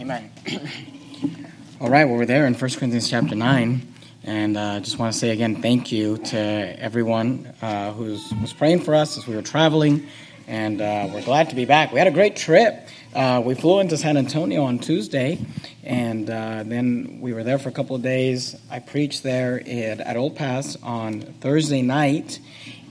Amen. All right, well, we're there in 1 Corinthians chapter 9. And I uh, just want to say again, thank you to everyone uh, who was praying for us as we were traveling. And uh, we're glad to be back. We had a great trip. Uh, we flew into San Antonio on Tuesday, and uh, then we were there for a couple of days. I preached there at, at Old Paths on Thursday night.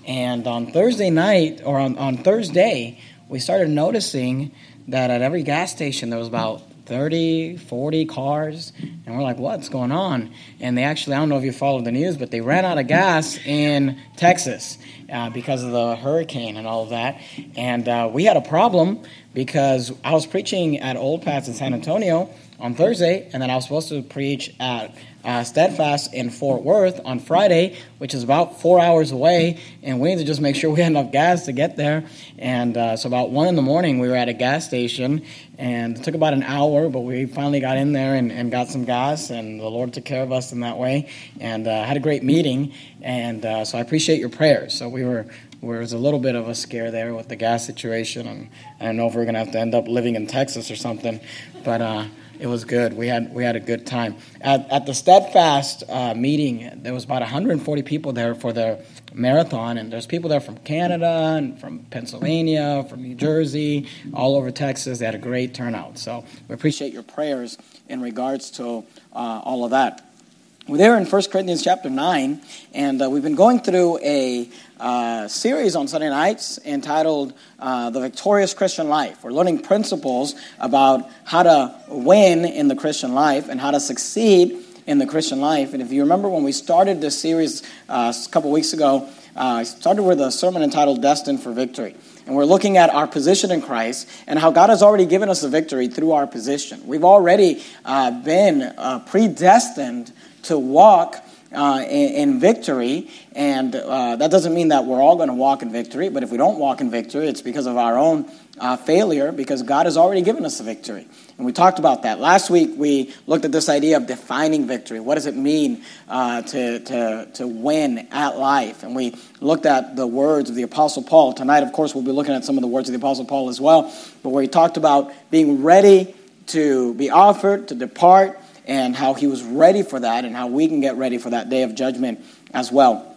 And on Thursday night, or on, on Thursday, we started noticing that at every gas station there was about 30, 40 cars. And we're like, what's going on? And they actually, I don't know if you followed the news, but they ran out of gas in Texas uh, because of the hurricane and all of that. And uh, we had a problem because I was preaching at Old Paths in San Antonio on Thursday, and then I was supposed to preach at uh, Steadfast in Fort Worth on Friday, which is about four hours away, and we need to just make sure we had enough gas to get there. And uh, so, about one in the morning, we were at a gas station, and it took about an hour, but we finally got in there and, and got some gas, and the Lord took care of us in that way, and uh, had a great meeting. And uh, so, I appreciate your prayers. So, we were there was a little bit of a scare there with the gas situation, and I don't know if we're to have to end up living in Texas or something, but uh, it was good. We had we had a good time at, at the Steadfast uh, meeting. There was about 140 people there for the marathon, and there's people there from Canada and from Pennsylvania, from New Jersey, all over Texas. They had a great turnout. So we appreciate your prayers in regards to uh, all of that. We're there in 1 Corinthians chapter 9, and uh, we've been going through a uh, series on Sunday nights entitled uh, The Victorious Christian Life. We're learning principles about how to win in the Christian life and how to succeed in the Christian life. And if you remember when we started this series uh, a couple weeks ago, uh, I started with a sermon entitled Destined for Victory. And we're looking at our position in Christ and how God has already given us the victory through our position. We've already uh, been uh, predestined to walk uh, in, in, victory. And uh, that doesn't mean that we're all going to walk in victory, but if we don't walk in victory, it's because of our own uh, failure, because God has already given us the victory. And we talked about that. Last week, we looked at this idea of defining victory. What does it mean uh, to, to, to win at life? And we looked at the words of the Apostle Paul. Tonight, of course, we'll be looking at some of the words of the Apostle Paul as well, but where he talked about being ready to be offered, to depart, and how he was ready for that and how we can get ready for that day of judgment as well.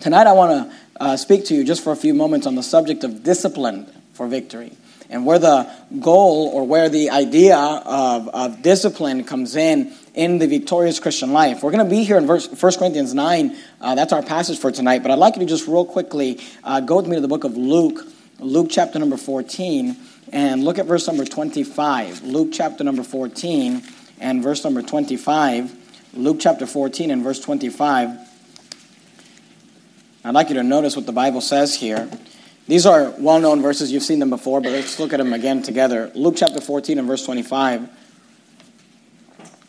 Tonight, I want to uh, speak to you just for a few moments on the subject of discipline for victory and where the goal or where the idea of, of discipline comes in in the victorious Christian life. We're going to be here in verse, 1 Corinthians 9. Uh, that's our passage for tonight. But I'd like you to just real quickly uh, go with me to the book of Luke, Luke chapter number 14, and look at verse number 25. Luke chapter number 14 and verse number 25. Luke chapter 14 and verse 25. I'd like you to notice what the Bible says here. These are well known verses, you've seen them before, but let's look at them again together. Luke chapter 14 and verse 25.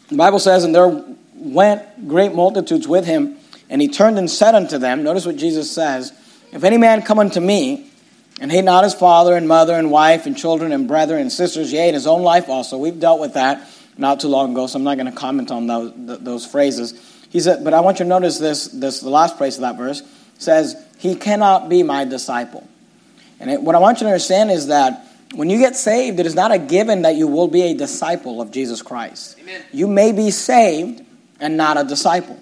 The Bible says, And there went great multitudes with him, and he turned and said unto them, Notice what Jesus says, If any man come unto me, and hate not his father and mother and wife and children and brethren and sisters, yea, and his own life also. We've dealt with that not too long ago, so I'm not going to comment on those, those phrases. He said, but I want you to notice this, this the last phrase of that verse says, He cannot be my disciple. And it, what I want you to understand is that when you get saved, it is not a given that you will be a disciple of Jesus Christ. Amen. You may be saved and not a disciple.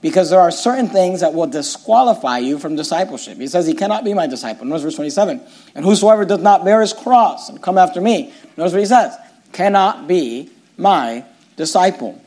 Because there are certain things that will disqualify you from discipleship. He says, He cannot be my disciple. Notice verse 27. And whosoever does not bear his cross and come after me, notice what he says, cannot be my disciple.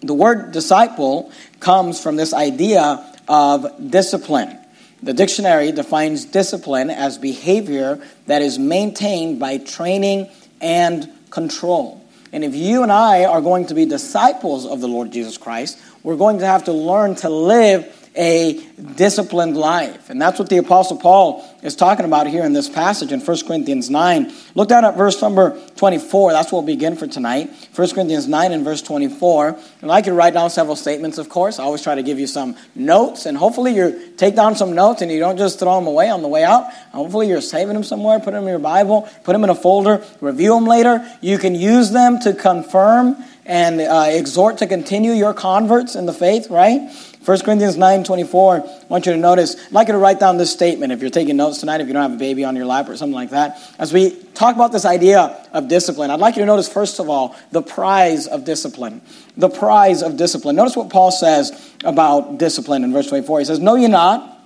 The word disciple comes from this idea of discipline. The dictionary defines discipline as behavior that is maintained by training and control. And if you and I are going to be disciples of the Lord Jesus Christ, we're going to have to learn to live a disciplined life. And that's what the Apostle Paul is talking about here in this passage in 1 Corinthians 9. Look down at verse number 24. That's where we'll begin for tonight. 1 Corinthians 9 and verse 24. And I can write down several statements, of course. I always try to give you some notes. And hopefully you take down some notes and you don't just throw them away on the way out. Hopefully you're saving them somewhere, put them in your Bible, put them in a folder, review them later. You can use them to confirm and uh, exhort to continue your converts in the faith, right? 1 Corinthians 9 24, I want you to notice, I'd like you to write down this statement if you're taking notes tonight, if you don't have a baby on your lap or something like that. As we talk about this idea of discipline, I'd like you to notice, first of all, the prize of discipline. The prize of discipline. Notice what Paul says about discipline in verse 24. He says, Know ye not?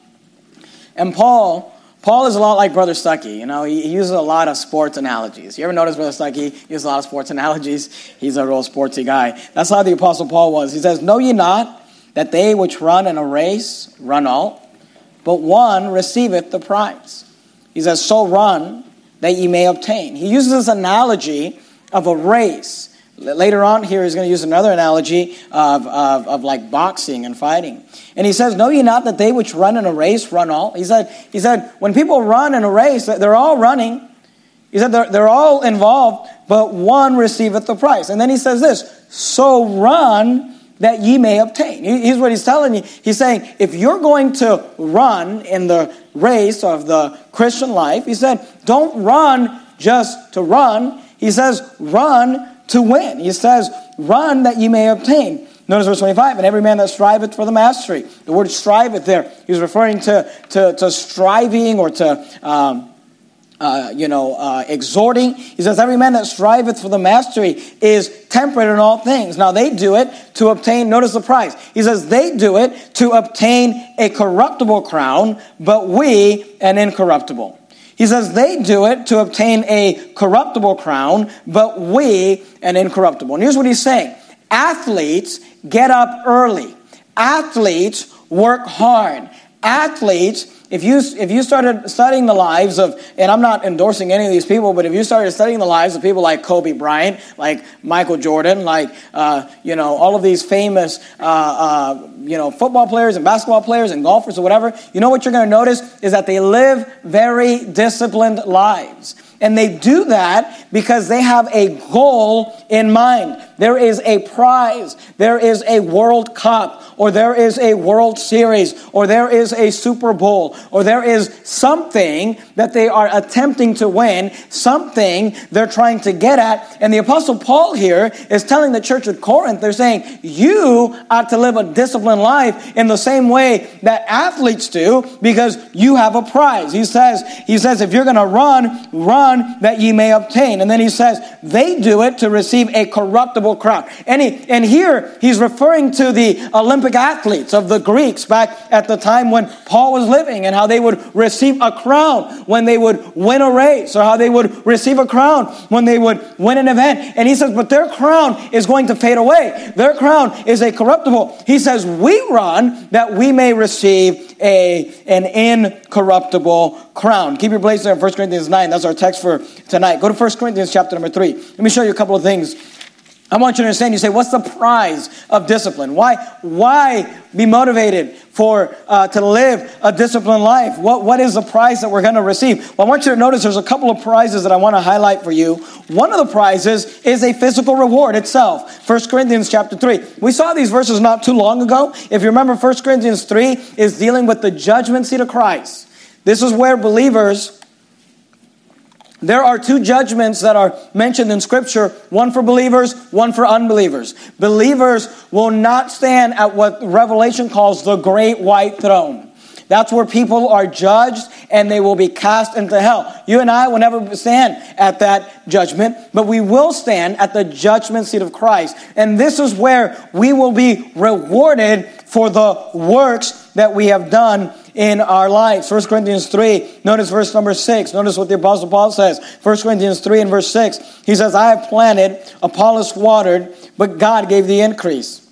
And Paul, Paul is a lot like Brother Stuckey. You know, he, he, uses a lot of sports analogies. You ever notice Brother Stuckey uses a lot of sports analogies? He's a real sportsy guy. That's how the Apostle Paul was. He says, Know ye not that they which run in a race run all, but one receiveth the prize. He says, So run that ye may obtain. He uses this analogy of a race. Later on here, he's going to use another analogy of, of, of, like boxing and fighting. And he says, Know ye not that they which run in a race run all? He said, he said when people run in a race, they're all running. He said, they're, they're all involved, but one receiveth the prize. And then he says this, So run that ye may obtain. Here's what he's telling you. He's saying, if you're going to run in the race of the Christian life, he said, don't run just to run. He says, run to win. He says, run that ye may obtain. Notice verse 25, and every man that striveth for the mastery. The word striveth there, he's referring to, to, to striving or to. Um, uh, you know, uh, exhorting. He says, Every man that striveth for the mastery is temperate in all things. Now, they do it to obtain, notice the prize. He says, They do it to obtain a corruptible crown, but we an incorruptible. He says, They do it to obtain a corruptible crown, but we an incorruptible. And here's what he's saying. Athletes get up early, athletes work hard, athletes if you, if you started studying the lives of, and I'm not endorsing any of these people, but if you started studying the lives of people like Kobe Bryant, like Michael Jordan, like, uh, you know, all of these famous, uh, uh, you know, football players and basketball players and golfers or whatever, you know what you're going to notice is that they live very disciplined lives. And they do that because they have a goal in mind. There is a prize. There is a World Cup, or there is a World Series, or there is a Super Bowl, or there is something that they are attempting to win, something they're trying to get at. And the Apostle Paul here is telling the church at Corinth, they're saying, You ought to live a disciplined life in the same way that athletes do because you have a prize. He says, he says, if you're going to run, run that ye may obtain. And then he says, they do it to receive a corruptible incredible crowd. And, he, and here he's referring to the Olympic athletes of the Greeks back at the time when Paul was living and how they would receive a crown when they would win a race or how they would receive a crown when they would win an event. And he says, but their crown is going to fade away. Their crown is a corruptible. He says, we run that we may receive a, an incorruptible crown. Keep your place there in 1 Corinthians 9. That's our text for tonight. Go to 1 Corinthians chapter number 3. Let me show you a couple of things I want you to understand. You say, "What's the prize of discipline? Why, why be motivated for uh, to live a disciplined life? What, what is the prize that we're going to receive?" Well, I want you to notice there's a couple of prizes that I want to highlight for you. One of the prizes is a physical reward itself. 1 Corinthians chapter three. We saw these verses not too long ago. If you remember, 1 Corinthians three is dealing with the judgment seat of Christ. This is where believers there are two judgments that are mentioned in Scripture one for believers, one for unbelievers. Believers will not stand at what Revelation calls the great white throne. That's where people are judged and they will be cast into hell. You and I will never stand at that judgment, but we will stand at the judgment seat of Christ. And this is where we will be rewarded for the works that we have done in our lives. 1 Corinthians 3, notice verse number 6. Notice what the Apostle Paul says. 1 Corinthians 3 and verse 6. He says, I have planted, Apollos watered, but God gave the increase.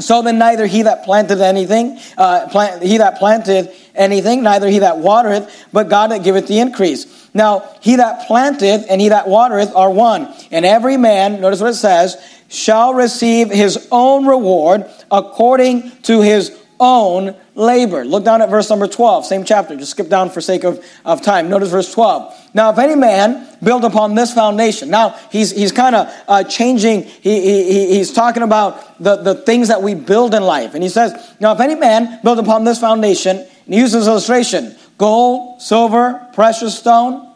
So then neither he that planted anything, uh, plant, he that planted anything, neither he that watereth, but God that giveth the increase. Now, he that planteth and he that watereth are one. And every man, notice what it says, shall receive his own reward according to his own labor. Look down at verse number 12, same chapter. Just skip down for sake of, of time. Notice verse 12. Now, if any man build upon this foundation, now he's, he's kind of uh, changing, he, he, he's talking about the, the things that we build in life. And he says, Now, if any man build upon this foundation, and he uses illustration gold, silver, precious stone.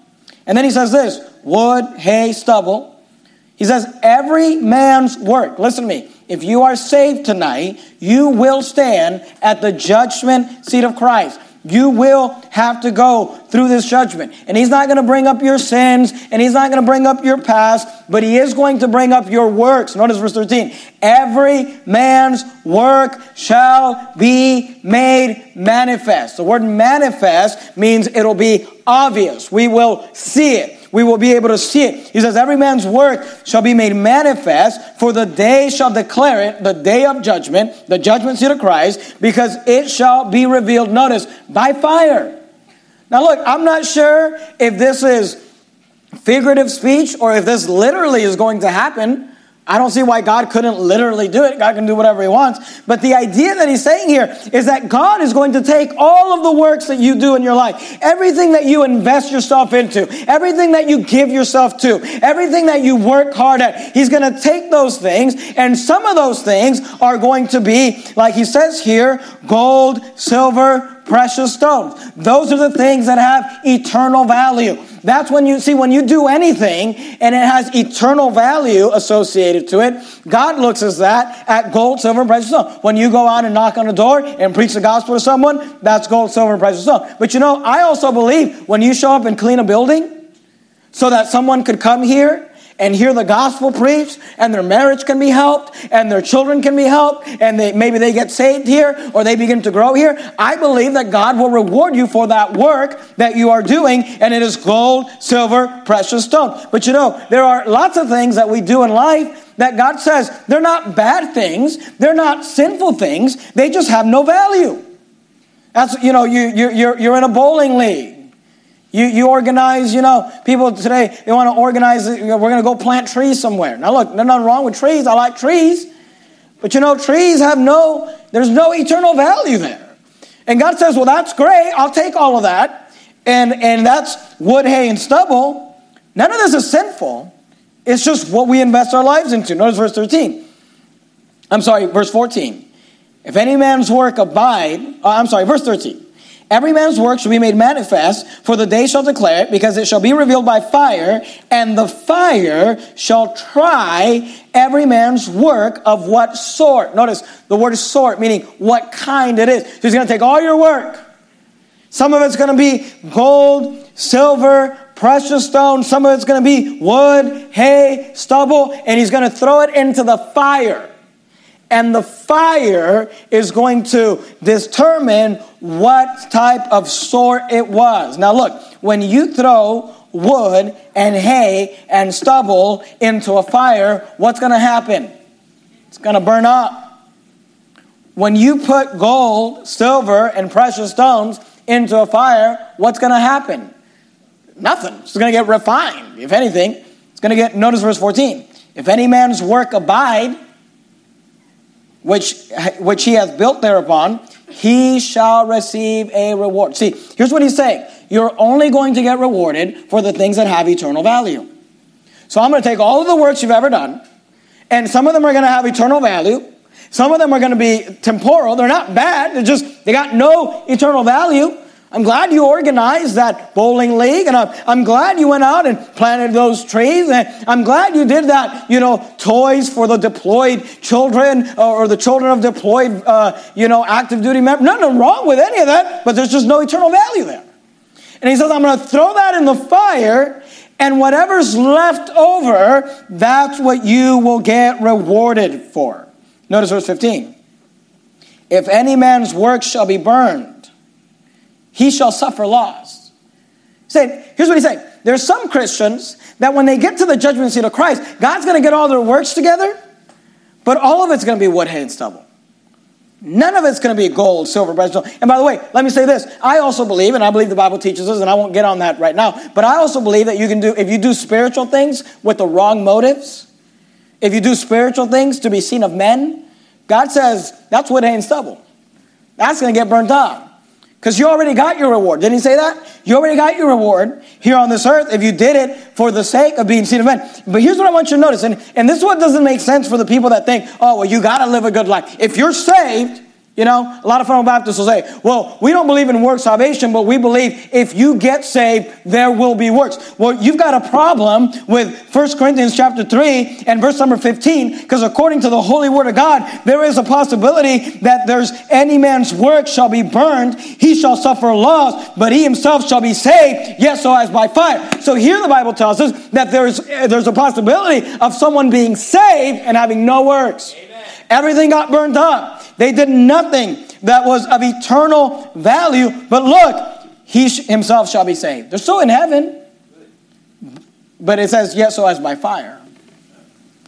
And then he says this wood, hay, stubble. He says, every man's work. Listen to me. If you are saved tonight, you will stand at the judgment seat of Christ. You will have to go through this judgment. And He's not going to bring up your sins and He's not going to bring up your past, but He is going to bring up your works. Notice verse 13. Every man's work shall be made manifest. The word manifest means it'll be obvious. We will see it we will be able to see it. He says, Every man's work shall be made manifest, for the day shall declare it, the day of judgment, the judgment seat of Christ, because it shall be revealed, notice, by fire. Now, look, I'm not sure if this is figurative speech or if this literally is going to happen. I don't see why God couldn't literally do it. God can do whatever He wants. But the idea that He's saying here is that God is going to take all of the works that you do in your life, everything that you invest yourself into, everything that you give yourself to, everything that you work hard at, He's going to take those things, and some of those things are going to be, like He says here, gold, silver, precious stones. Those are the things that have eternal value. That's when you see, when you do anything and it has eternal value associated to it, God looks at that at gold, silver, and precious stone. When you go out and knock on a door and preach the gospel to someone, that's gold, silver, and precious stone. But you know, I also believe when you show up and clean a building so that someone could come here and hear the gospel preached, and their marriage can be helped, and their children can be helped, and they, maybe they get saved here or they begin to grow here, I believe that God will reward you for that work that you are doing, and it is gold, silver, precious stone. But you know, there are lots of things that we do in life that God says they're not bad things, they're not sinful things, they just have no value. That's, you know, you, you, you're, you're in a bowling league. You, you organize, you know, people today, they want to organize, you know, we're going to go plant trees somewhere. Now, look, there's nothing wrong with trees. I like trees. But, you know, trees have no, there's no eternal value there. And God says, well, that's great. I'll take all of that. And, and that's wood, hay, and stubble. None of this is sinful. It's just what we invest our lives into. Notice verse 13. I'm sorry, verse 14. If any man's work abide, uh, I'm sorry, verse 13. Every man's work shall be made manifest, for the day shall declare it, because it shall be revealed by fire, and the fire shall try every man's work of what sort. Notice the word sort, meaning what kind it is. So he's going to take all your work. Some of it's going to be gold, silver, precious stone. Some of it's going to be wood, hay, stubble, and he's going to throw it into the fire and the fire is going to determine what type of sort it was. Now, look, when you throw wood and hay and stubble into a fire, what's going to happen? It's going to burn up. When you put gold, silver, and precious stones into a fire, what's going to happen? Nothing. It's going to get refined. If anything, it's going to get, notice verse 14. If any man's work abide, which, which he has built thereupon, he shall receive a reward. See, here's what he's saying you're only going to get rewarded for the things that have eternal value. So I'm going to take all of the works you've ever done, and some of them are going to have eternal value. Some of them are going to be temporal. They're not bad. They're just, they got no eternal value. I'm glad you organized that bowling league, and I'm, I'm glad you went out and planted those trees, and I'm glad you did that, you know, toys for the deployed children or the children of deployed, uh, you know, active duty members. Nothing wrong with any of that, but there's just no eternal value there. And he says, I'm going to throw that in the fire, and whatever's left over, that's what you will get rewarded for. Notice verse 15. If any man's work shall be burned, he shall suffer loss. He said, here's what he said. There's some Christians that when they get to the judgment seat of Christ, God's going to get all their works together, but all of it's going to be wood, hay, and stubble. None of it's going to be gold, silver, brass, And by the way, let me say this. I also believe, and I believe the Bible teaches this, and I won't get on that right now, but I also believe that you can do, if you do spiritual things with the wrong motives, if you do spiritual things to be seen of men, God says that's wood, hay, and stubble. That's going to get burnt up. Because you already got your reward. Didn't he say that? You already got your reward here on this earth if you did it for the sake of being seen of men. But here's what I want you to notice, and, and this is what doesn't make sense for the people that think, oh, well, you got to live a good life. If you're saved, You know, a lot of fundamental Baptists will say, well, we don't believe in work salvation, but we believe if you get saved, there will be works. Well, you've got a problem with 1 Corinthians chapter 3 and verse number 15, because according to the holy word of God, there is a possibility that there's any man's work shall be burned, he shall suffer loss, but he himself shall be saved, yes, so as by fire. So here the Bible tells us that there's, there's a possibility of someone being saved and having no works. Amen. Everything got burned up. They did nothing that was of eternal value, but look, he himself shall be saved. They're still in heaven, but it says, yet so as by fire.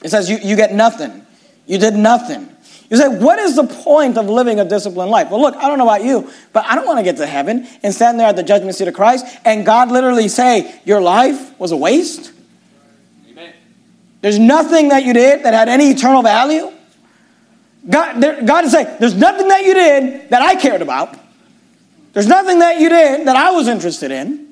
It says, you, you get nothing. You did nothing. You say, what is the point of living a disciplined life? Well, look, I don't know about you, but I don't want to get to heaven and stand there at the judgment seat of Christ and God literally say, your life was a waste. Amen. There's nothing that you did that had any eternal value. God, there, God is saying, there's nothing that you did that I cared about. There's nothing that you did that I was interested in.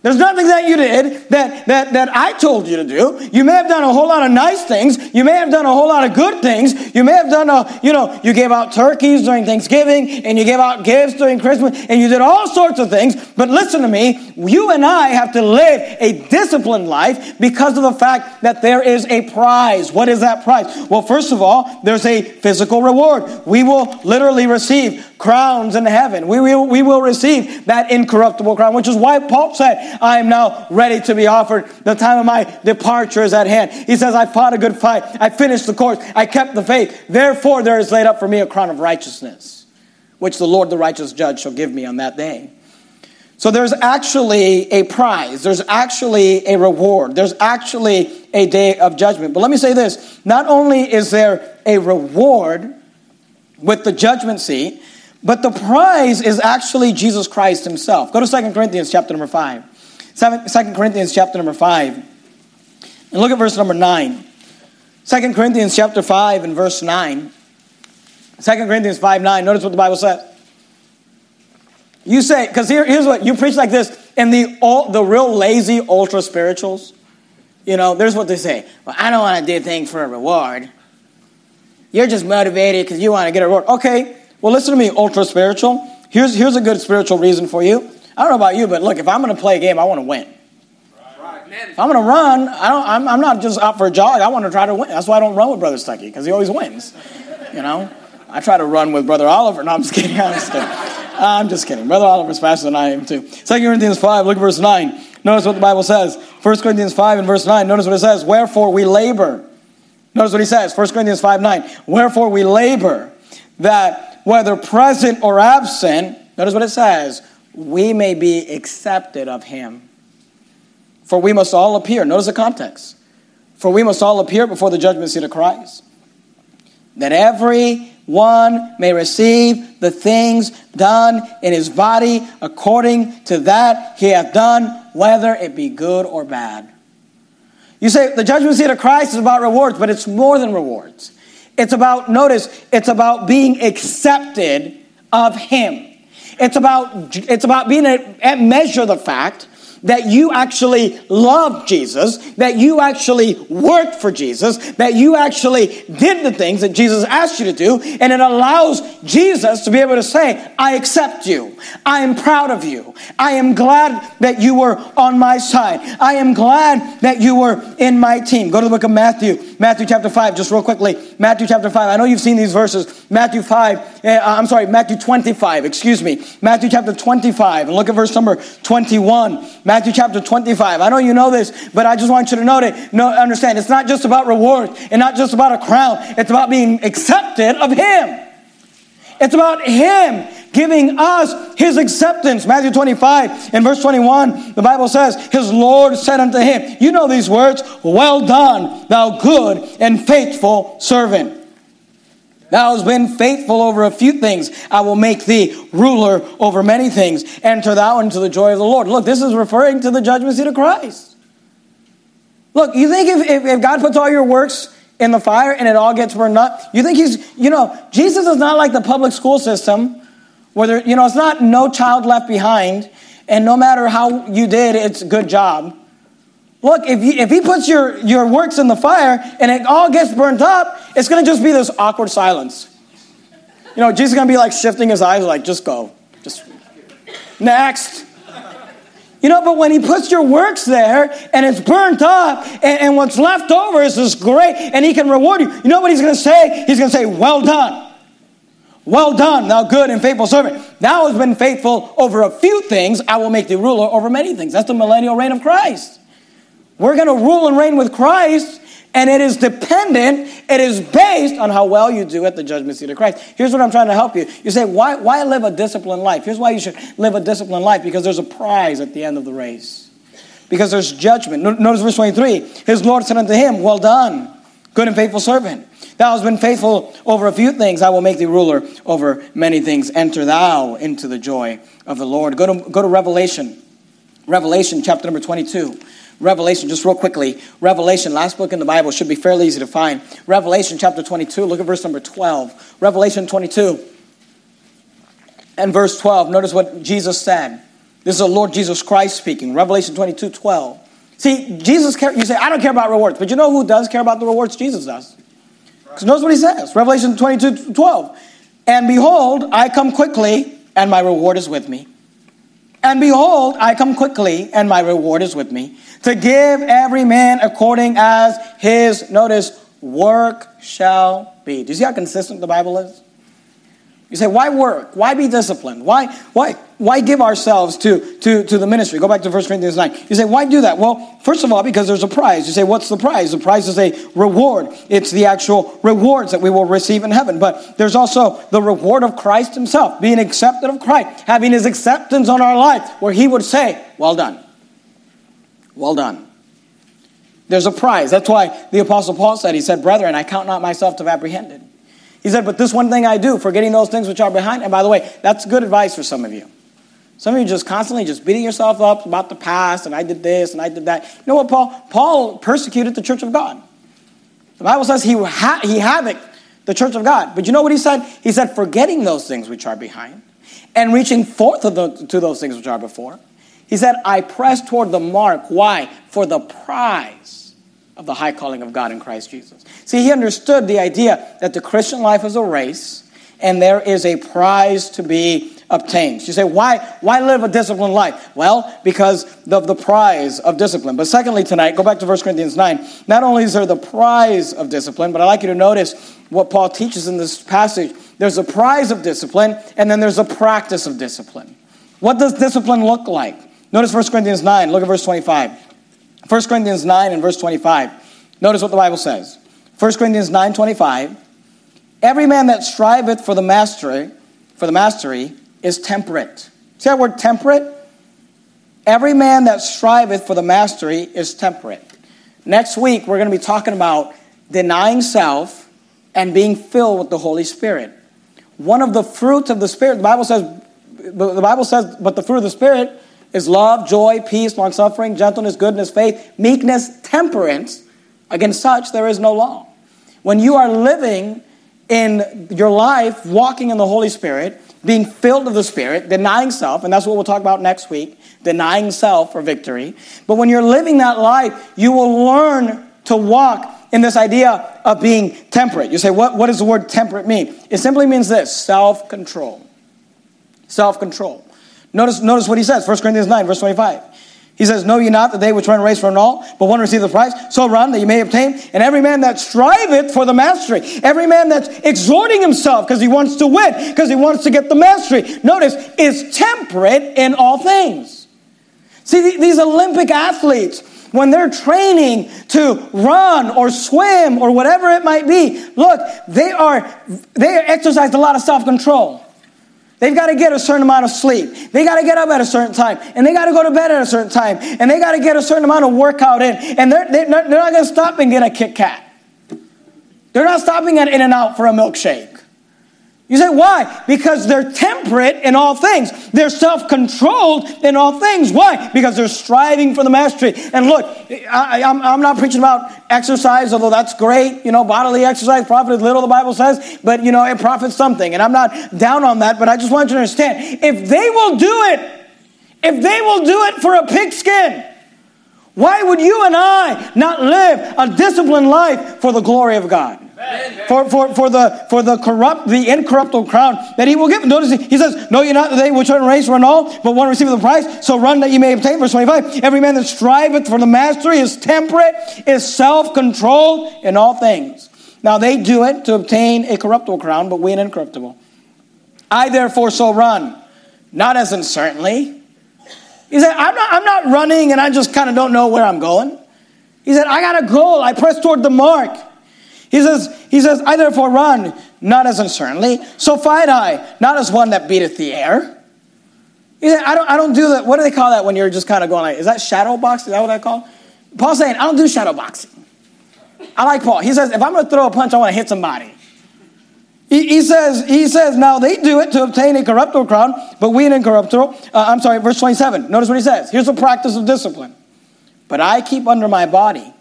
There's nothing that you did that, that, that I told you to do. You may have done a whole lot of nice things. You may have done a whole lot of good things. You may have done a, you know, you gave out turkeys during Thanksgiving and you gave out gifts during Christmas and you did all sorts of things. But listen to me, you and I have to live a disciplined life because of the fact that there is a prize. What is that prize? Well, first of all, there's a physical reward. We will literally receive crowns in heaven. We will, we will receive that incorruptible crown, which is why Paul said, I am now ready to be offered. The time of my departure is at hand. He says, I fought a good fight. I finished the course. I kept the faith. Therefore, there is laid up for me a crown of righteousness, which the Lord, the righteous judge, shall give me on that day. So there's actually a prize. There's actually a reward. There's actually a day of judgment. But let me say this not only is there a reward with the judgment seat, but the prize is actually Jesus Christ himself. Go to 2 Corinthians chapter number 5. 2 Corinthians chapter number 5. And look at verse number 9. 2 Corinthians chapter 5 and verse 9. 2 Corinthians 5 9. Notice what the Bible says. You say, because here, here's what you preach like this, and the all, the real lazy ultra spirituals, you know, there's what they say. Well, I don't want to do things for a reward. You're just motivated because you want to get a reward. Okay, well, listen to me, ultra spiritual. Here's, here's a good spiritual reason for you. I don't know about you, but look, if I'm going to play a game, I want to win. If I'm going to run, I don't, I'm, I'm not just out for a jog. I want to try to win. That's why I don't run with Brother Stuckey, because he always wins. You know? I try to run with Brother Oliver. No, I'm just kidding. I'm just kidding. I'm just kidding. Brother Oliver's faster than I am, too. 2 Corinthians 5, look at verse 9. Notice what the Bible says. 1 Corinthians 5 and verse 9. Notice what it says. Wherefore we labor. Notice what he says. 1 Corinthians 5, 9. Wherefore we labor that whether present or absent, notice what it says, we may be accepted of him. For we must all appear. Notice the context. For we must all appear before the judgment seat of Christ. That every one may receive the things done in his body according to that he hath done, whether it be good or bad. You say the judgment seat of Christ is about rewards, but it's more than rewards. It's about, notice, it's about being accepted of Him. It's about, it's about being at measure the fact that you actually love Jesus, that you actually worked for Jesus, that you actually did the things that Jesus asked you to do, and it allows Jesus to be able to say, I accept you. I am proud of you. I am glad that you were on my side. I am glad that you were in my team. Go to the book of Matthew, Matthew chapter 5, just real quickly. Matthew chapter 5. I know you've seen these verses. Matthew 5, uh, I'm sorry, Matthew 25, excuse me. Matthew chapter 25, and look at verse number 21. Matthew chapter 25. I know you know this, but I just want you to know it. No, understand, it's not just about reward and not just about a crown. It's about being accepted of Him. It's about Him giving us His acceptance. Matthew 25 and verse 21, the Bible says, His Lord said unto him, You know these words, Well done, thou good and faithful servant. Thou hast been faithful over a few things. I will make thee ruler over many things. Enter thou into the joy of the Lord. Look, this is referring to the judgment seat of Christ. Look, you think if, if, if God puts all your works in the fire and it all gets burned up, you think he's, you know, Jesus is not like the public school system where there, you know, it's not no child left behind and no matter how you did, it's good job. Look, if, you, if he puts your, your works in the fire and it all gets burnt up, it's going to just be this awkward silence. You know, Jesus is going to be like shifting his eyes, like, just go. Just next. You know, but when he puts your works there and it's burnt up and, and what's left over is this great and he can reward you, you know what he's going to say? He's going to say, Well done. Well done, thou good and faithful servant. Thou hast been faithful over a few things. I will make thee ruler over many things. That's the millennial reign of Christ. We're going to rule and reign with Christ, and it is dependent, it is based on how well you do at the judgment seat of Christ. Here's what I'm trying to help you. You say, why, why live a disciplined life? Here's why you should live a disciplined life because there's a prize at the end of the race. Because there's judgment. Notice verse 23 His Lord said unto him, Well done, good and faithful servant. Thou hast been faithful over a few things, I will make thee ruler over many things. Enter thou into the joy of the Lord. Go to, go to Revelation. Revelation chapter number 22. Revelation, just real quickly. Revelation, last book in the Bible, should be fairly easy to find. Revelation chapter 22, look at verse number 12. Revelation 22 and verse 12. Notice what Jesus said. This is the Lord Jesus Christ speaking. Revelation 22, 12. See, Jesus, care, you say, I don't care about rewards, but you know who does care about the rewards? Jesus does. Because notice what he says. Revelation 22, 12. And behold, I come quickly, and my reward is with me. And behold, I come quickly, and my reward is with me, to give every man according as his, notice, work shall be. Do you see how consistent the Bible is? You say, why work? Why be disciplined? Why, why, why give ourselves to, to, to the ministry? Go back to 1 Corinthians 9. You say, why do that? Well, first of all, because there's a prize. You say, what's the prize? The prize is a reward. It's the actual rewards that we will receive in heaven. But there's also the reward of Christ himself, being accepted of Christ, having his acceptance on our life, where he would say, well done. Well done. There's a prize. That's why the Apostle Paul said, he said, brethren, I count not myself to have apprehended. He said, But this one thing I do, forgetting those things which are behind. And by the way, that's good advice for some of you. Some of you just constantly just beating yourself up about the past, and I did this, and I did that. You know what, Paul? Paul persecuted the church of God. The Bible says he, ha- he havoc the church of God. But you know what he said? He said, forgetting those things which are behind and reaching forth to, the, to those things which are before. He said, I press toward the mark. Why? For the prize of the high calling of God in Christ Jesus. See, he understood the idea that the Christian life is a race and there is a prize to be obtained. You say, why, why live a disciplined life? Well, because of the prize of discipline. But secondly, tonight, go back to 1 Corinthians 9. Not only is there the prize of discipline, but I'd like you to notice what Paul teaches in this passage. There's a prize of discipline, and then there's a practice of discipline. What does discipline look like? Notice 1 Corinthians 9, look at verse 25. 1 Corinthians 9 and verse 25. Notice what the Bible says. 1 Corinthians 9 25. Every man that striveth for the mastery, for the mastery, is temperate. See that word temperate? Every man that striveth for the mastery is temperate. Next week, we're going to be talking about denying self and being filled with the Holy Spirit. One of the fruits of the Spirit, the Bible says, the Bible says, but the fruit of the Spirit is love, joy, peace, long suffering, gentleness, goodness, faith, meekness, temperance. Against such there is no law. When you are living in your life, walking in the Holy Spirit, being filled with the Spirit, denying self, and that's what we'll talk about next week denying self for victory. But when you're living that life, you will learn to walk in this idea of being temperate. You say, what, what does the word temperate mean? It simply means this self control. Self control. Notice, notice what he says, 1 Corinthians 9, verse 25. He says, Know ye not that they which run a race run all, but one receive the prize? So run that you may obtain. And every man that striveth for the mastery, every man that's exhorting himself because he wants to win, because he wants to get the mastery, notice, is temperate in all things. See, these Olympic athletes, when they're training to run or swim or whatever it might be, look, they are they exercise a lot of self-control. They've got to get a certain amount of sleep. They got to get up at a certain time. And they got to go to bed at a certain time. And they got to get a certain amount of workout in. And they're, they're not, going to stop and get a Kit Kat. They're not stopping at In-N-Out for a milkshake. You say, why? Because they're temperate in all things. They're self controlled in all things. Why? Because they're striving for the mastery. And look, I, am not preaching about exercise, although that's great. You know, bodily exercise profits little, the Bible says, but you know, it profits something. And I'm not down on that, but I just want you to understand if they will do it, if they will do it for a pigskin, why would you and I not live a disciplined life for the glory of God? For, for, for the for the corrupt the incorruptible crown that he will give. Notice he, says, "No, you're not they which run race run all, but one receive the prize. So run that you may obtain." Verse 25. Every man that striveth for the mastery is temperate, is self-controlled in all things. Now they do it to obtain a corruptible crown, but we an incorruptible. I therefore so run, not as uncertainly. He said, I'm not, I'm not running and I just kind of don't know where I'm going. He said, I got a goal. I press toward the mark. He says, he says, I therefore run, not as uncertainly. So fight I, not as one that beateth the air. He said, I don't, I don't do that. What do they call that when you're just kind of going like, is that shadow boxing? Is that what I call? Paul's saying, I don't do shadow boxing. I like Paul. He says, if I'm going to throw a punch, I want to hit somebody. He, he, says, he says, now they do it to obtain a corruptible crown, but we an incorruptible. Uh, I'm sorry, verse 27. Notice what he says. Here's the practice of discipline. But I keep under my body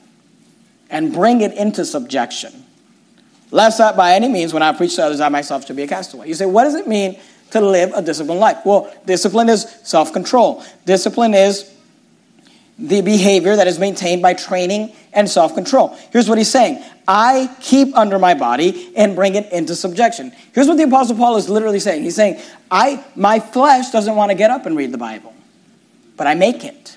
and bring it into subjection. Lest that by any means, when I preach to others, I myself should be a castaway. You say, what does it mean to live a disciplined life? Well, discipline is self control. Discipline is the behavior that is maintained by training and self control. Here's what he's saying I keep under my body and bring it into subjection. Here's what the Apostle Paul is literally saying He's saying, I, My flesh doesn't want to get up and read the Bible, but I make it.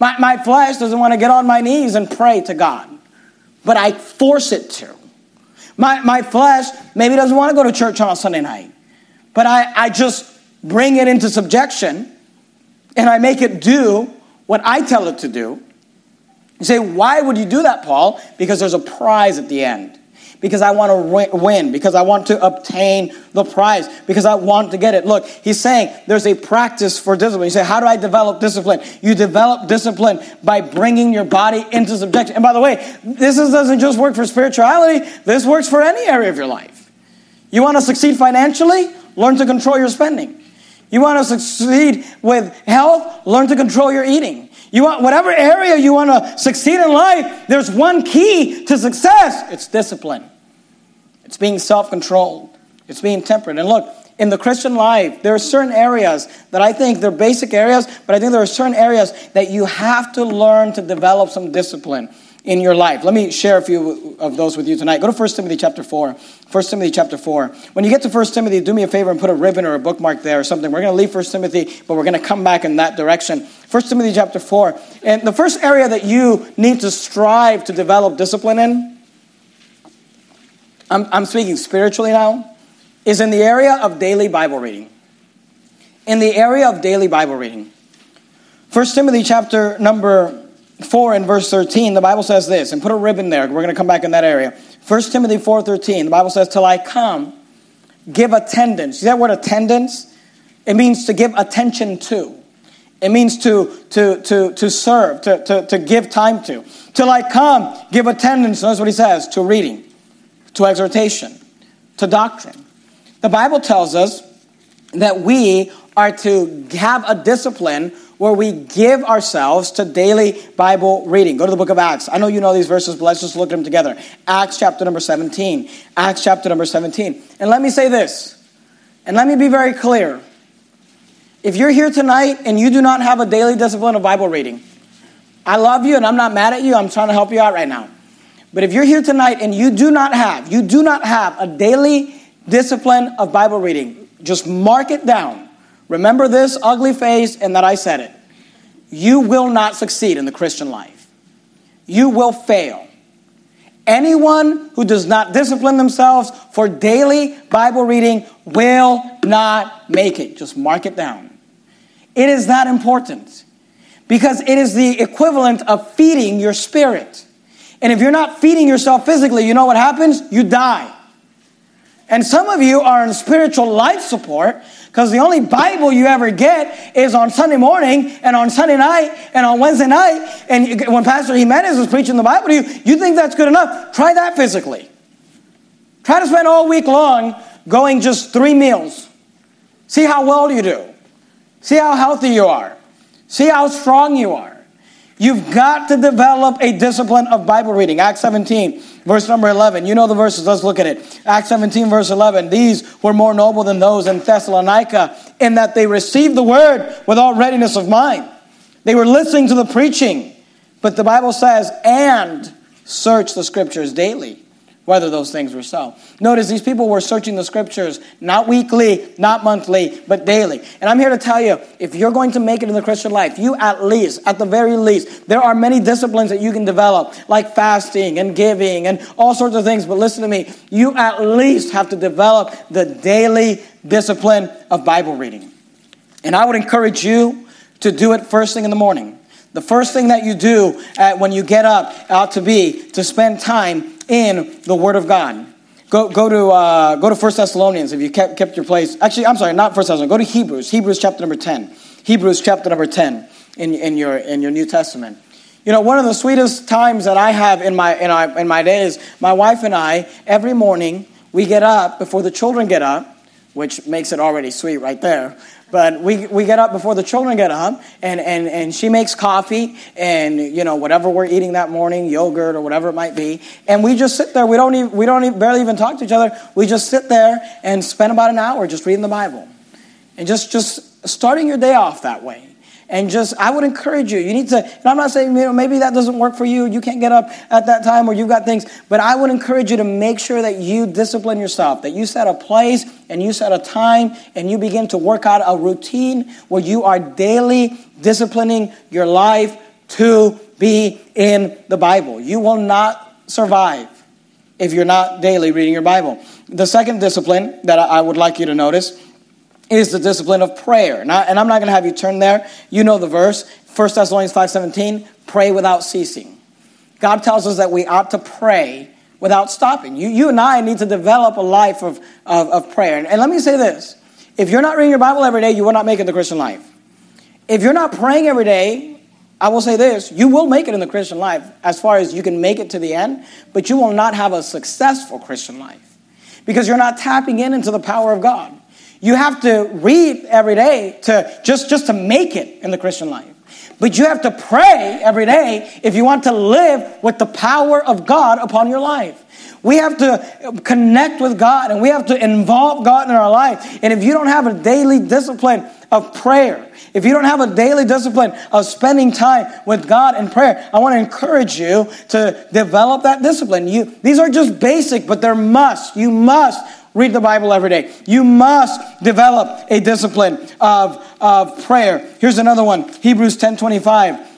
My, my flesh doesn't want to get on my knees and pray to God, but I force it to. My, my flesh maybe doesn't want to go to church on a Sunday night, but I, I just bring it into subjection and I make it do what I tell it to do. You say, why would you do that, Paul? Because there's a prize at the end. Because I want to win. Because I want to obtain the prize. Because I want to get it. Look, he's saying there's a practice for discipline. You say, how do I develop discipline? You develop discipline by bringing your body into subjection. And by the way, this doesn't just work for spirituality, this works for any area of your life. You want to succeed financially? Learn to control your spending. You want to succeed with health? Learn to control your eating. You want whatever area you want to succeed in life, there's one key to success. It's discipline. It's being self-controlled. It's being temperate. And look, in the Christian life, there are certain areas that I think they're basic areas, but I think there are certain areas that you have to learn to develop some discipline in your life. Let me share a few of those with you tonight. Go to 1 Timothy chapter 4. 1 Timothy chapter 4. When you get to 1 Timothy, do me a favor and put a ribbon or a bookmark there or something. We're going to leave 1 Timothy, but we're going to come back in that direction. 1 Timothy chapter 4. And the first area that you need to strive to develop discipline in, I'm, I'm speaking spiritually now, is in the area of daily Bible reading. In the area of daily Bible reading. 1 Timothy chapter number 4 and verse 13, the Bible says this, and put a ribbon there. We're going to come back in that area. 1 Timothy 4.13, the Bible says, Till I come, give attendance. See that word attendance? It means to give attention to. It means to, to, to, to serve, to, to, to give time to. Till I come, give attendance. Notice what he says, to reading, to exhortation, to doctrine. The Bible tells us that we are to have a discipline where we give ourselves to daily Bible reading. Go to the book of Acts. I know you know these verses, but let's just look at them together. Acts chapter number 17. Acts chapter number 17. And let me say this, and let me be very clear. If you're here tonight and you do not have a daily discipline of Bible reading, I love you and I'm not mad at you. I'm trying to help you out right now. But if you're here tonight and you do not have, you do not have a daily discipline of Bible reading, just mark it down Remember this ugly face and that I said it. You will not succeed in the Christian life. You will fail. Anyone who does not discipline themselves for daily Bible reading will not make it. Just mark it down. It is that important because it is the equivalent of feeding your spirit. And if you're not feeding yourself physically, you know what happens? You die. And some of you are on spiritual life support because the only Bible you ever get is on Sunday morning and on Sunday night and on Wednesday night. And when Pastor Jimenez is preaching the Bible to you, you think that's good enough. Try that physically. Try to spend all week long going just three meals. See how well you do. See how healthy you are. See how strong you are. You've got to develop a discipline of Bible reading. Acts 17, verse number 11. You know the verses. Let's look at it. Acts 17, verse 11. These were more noble than those in Thessalonica in that they received the word with all readiness of mind. They were listening to the preaching. But the Bible says, and search the scriptures daily whether those things were so. Notice these people were searching the scriptures not weekly, not monthly, but daily. And I'm here to tell you if you're going to make it in the Christian life, you at least, at the very least, there are many disciplines that you can develop, like fasting and giving and all sorts of things. But listen to me, you at least have to develop the daily discipline of Bible reading. And I would encourage you to do it first thing in the morning. The first thing that you do when you get up ought to be to spend time in the Word of God. Go, go to uh, go to First Thessalonians if you kept, kept your place. Actually, I'm sorry, not First Thessalonians. Go to Hebrews. Hebrews chapter number ten. Hebrews chapter number ten in, in your in your New Testament. You know, one of the sweetest times that I have in my in, our, in my days, my wife and I every morning we get up before the children get up, which makes it already sweet right there. But we, we get up before the children get up, and, and, and she makes coffee and, you know, whatever we're eating that morning, yogurt or whatever it might be. And we just sit there. We don't, even, we don't even, barely even talk to each other. We just sit there and spend about an hour just reading the Bible. And just, just starting your day off that way and just i would encourage you. You need to and i'm not saying you know maybe that doesn't work for you you can't get up at that time or you've got things but i would encourage you to make sure that you discipline yourself that you set a place and you set a time and you begin to work out a routine where you are daily disciplining your life to be in the bible. You will not survive if you're not daily reading your bible. The second discipline that i would like you to notice is the discipline of prayer. And I'm not going to have you turn there. You know the verse, 1 Thessalonians 5.17, pray without ceasing. God tells us that we ought to pray without stopping. You, you and I need to develop a life of, of, of prayer. And, and let me say this. If you're not reading your Bible every day, you will not make it the Christian life. If you're not praying every day, I will say this, you will make it in the Christian life as far as you can make it to the end, but you will not have a successful Christian life because you're not tapping in into the power of God. You have to read every day to just, just to make it in the Christian life. But you have to pray every day if you want to live with the power of God upon your life. We have to connect with God and we have to involve God in our life. And if you don't have a daily discipline of prayer, if you don't have a daily discipline of spending time with God in prayer, I want to encourage you to develop that discipline. You, these are just basic, but they're must. You must Read the Bible every day. You must develop a discipline of, of prayer. Here's another one Hebrews 10 25.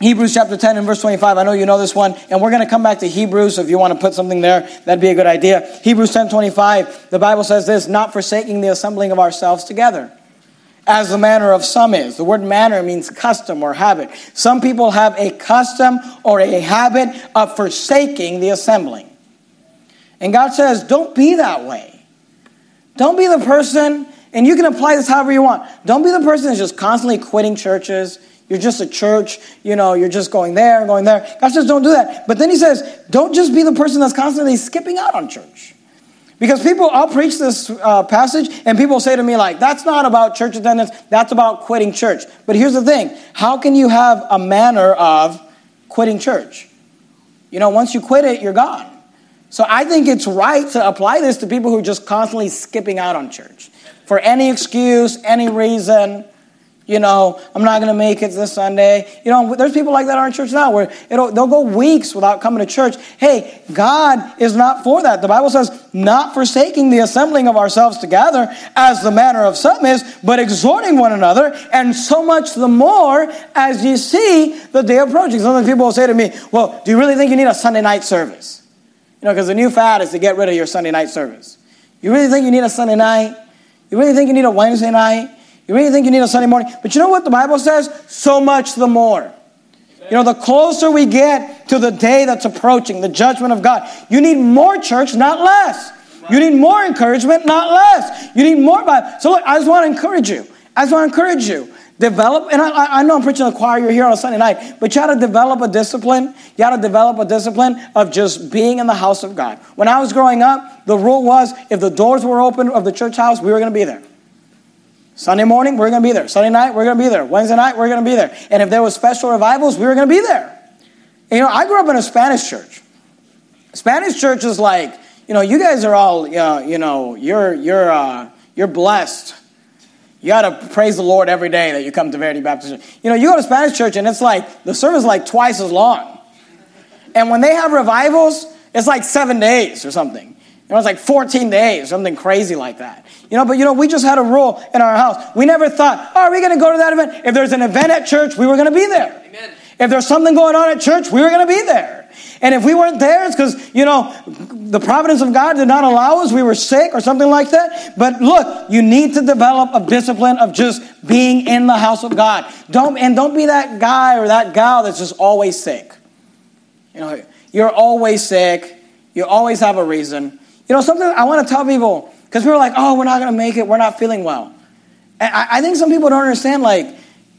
Hebrews chapter 10 and verse 25. I know you know this one, and we're going to come back to Hebrews. If you want to put something there, that'd be a good idea. Hebrews 10 25, the Bible says this not forsaking the assembling of ourselves together, as the manner of some is. The word manner means custom or habit. Some people have a custom or a habit of forsaking the assembling. And God says, don't be that way. Don't be the person, and you can apply this however you want. Don't be the person that's just constantly quitting churches. You're just a church, you know, you're just going there and going there. God says, don't do that. But then He says, don't just be the person that's constantly skipping out on church. Because people, I'll preach this uh, passage, and people say to me, like, that's not about church attendance, that's about quitting church. But here's the thing how can you have a manner of quitting church? You know, once you quit it, you're gone. So I think it's right to apply this to people who are just constantly skipping out on church for any excuse, any reason. You know, I'm not going to make it this Sunday. You know, there's people like that in our church now where they'll go weeks without coming to church. Hey, God is not for that. The Bible says, not forsaking the assembling of ourselves together as the manner of some is, but exhorting one another, and so much the more as you see the day approaching. Some people will say to me, Well, do you really think you need a Sunday night service? You know, because the new fad is to get rid of your Sunday night service. You really think you need a Sunday night? You really think you need a Wednesday night? You really think you need a Sunday morning? But you know what the Bible says? So much the more. You know, the closer we get to the day that's approaching, the judgment of God, you need more church, not less. You need more encouragement, not less. You need more Bible. So look, I just want to encourage you. I just want to encourage you. Develop, and I, I know I'm preaching to the choir, you're here on a Sunday night, but you got to develop a discipline. You got to develop a discipline of just being in the house of God. When I was growing up, the rule was if the doors were open of the church house, we were going to be there. Sunday morning, we are going to be there. Sunday night, we are going to be there. Wednesday night, we are going to be there. And if there was special revivals, we were going to be there. And, you know, I grew up in a Spanish church. Spanish church is like, you know, you guys are all, uh, you know, you're you're uh, you're blessed you got to praise the Lord every day that you come to Verity Baptist Church. You know, you go to Spanish church and it's like the service is like twice as long. And when they have revivals, It's like seven days or something. You know, it's like 14 days, something crazy like that. You know, but you know, we just had a rule in our house. We never thought, oh, are we going to go to that event? If there's an event at church, we were going to be there. Amen. If there's something going on at church, we were going to be there. And if we weren't there, it's because, you know, the providence of God did not allow us. We were sick or something like that. But look, you need to develop a discipline of just being in the house of God. Don't, and don't be that guy or that gal that's just always sick. You know, you're always sick. You always have a reason. You know, something I want to tell people, because people are like, oh, we're not going to make it. We're not feeling well. And I, I, think some people don't understand, like,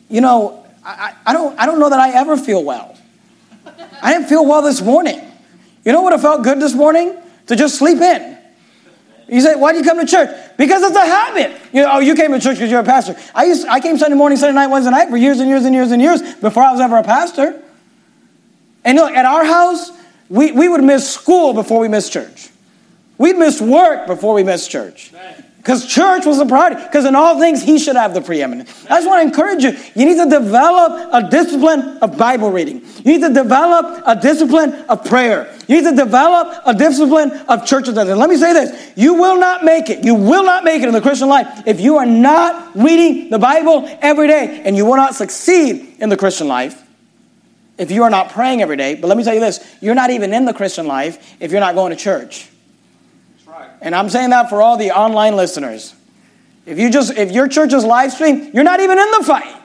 you know, I, I, don't, I don't know that I ever feel well. I didn't feel well this morning. You know what have felt good this morning? To just sleep in. You say, why do you come to church? Because it's a habit. You know, oh, you came to church because you're a pastor. I used, I came Sunday morning, Sunday night, Wednesday night for years and years and years and years before I was ever a pastor. And look, at our house, we, we would miss school before we missed church. We'd miss work before we missed church. Because church was a priority. Because in all things, he should have the preeminence. I just want to encourage you. You need to develop a discipline of Bible reading. You need to develop a discipline of prayer. You need to develop a discipline of church attendance. Let me say this. You will not make it. You will not make it in the Christian life if you are not reading the Bible every day. And you will not succeed in the Christian life if you are not praying every day. But let me tell you this. You're not even in the Christian life if you're not going to church. And I'm saying that for all the online listeners. If you just if your church is live stream, you're not even in the fight.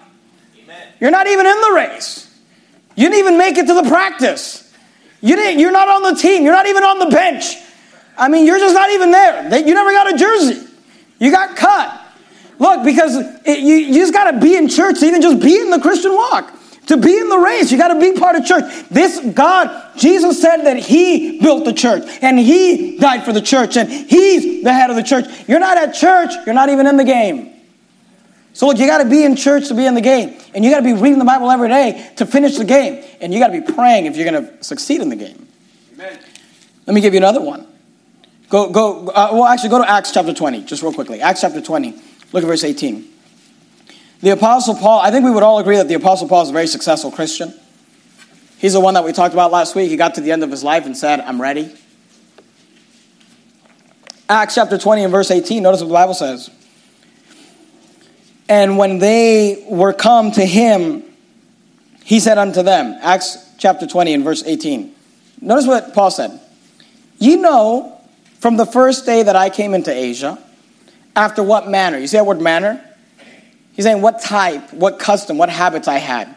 Amen. You're not even in the race. You didn't even make it to the practice. You didn't, you're not on the team. You're not even on the bench. I mean, you're just not even there. You never got a jersey. You got cut. Look, because it, you, you just got to be in church to even just be in the Christian walk. To be in the race, you got to be part of church. This God, Jesus said that He built the church and He died for the church and He's the head of the church. You're not at church, you're not even in the game. So, look, you got to be in church to be in the game. And you got to be reading the Bible every day to finish the game. And you got to be praying if you're going to succeed in the game. Amen. Let me give you another one. Go, go, uh, well, actually, go to Acts chapter 20, just real quickly. Acts chapter 20. Look at verse 18. The Apostle Paul, I think we would all agree that the Apostle Paul is a very successful Christian. He's the one that we talked about last week. He got to the end of his life and said, I'm ready. Acts chapter 20 and verse 18, notice what the Bible says. And when they were come to him, he said unto them, Acts chapter 20 and verse 18. Notice what Paul said. You know, from the first day that I came into Asia, after what manner? You see that word manner? He's saying what type, what custom, what habits I had.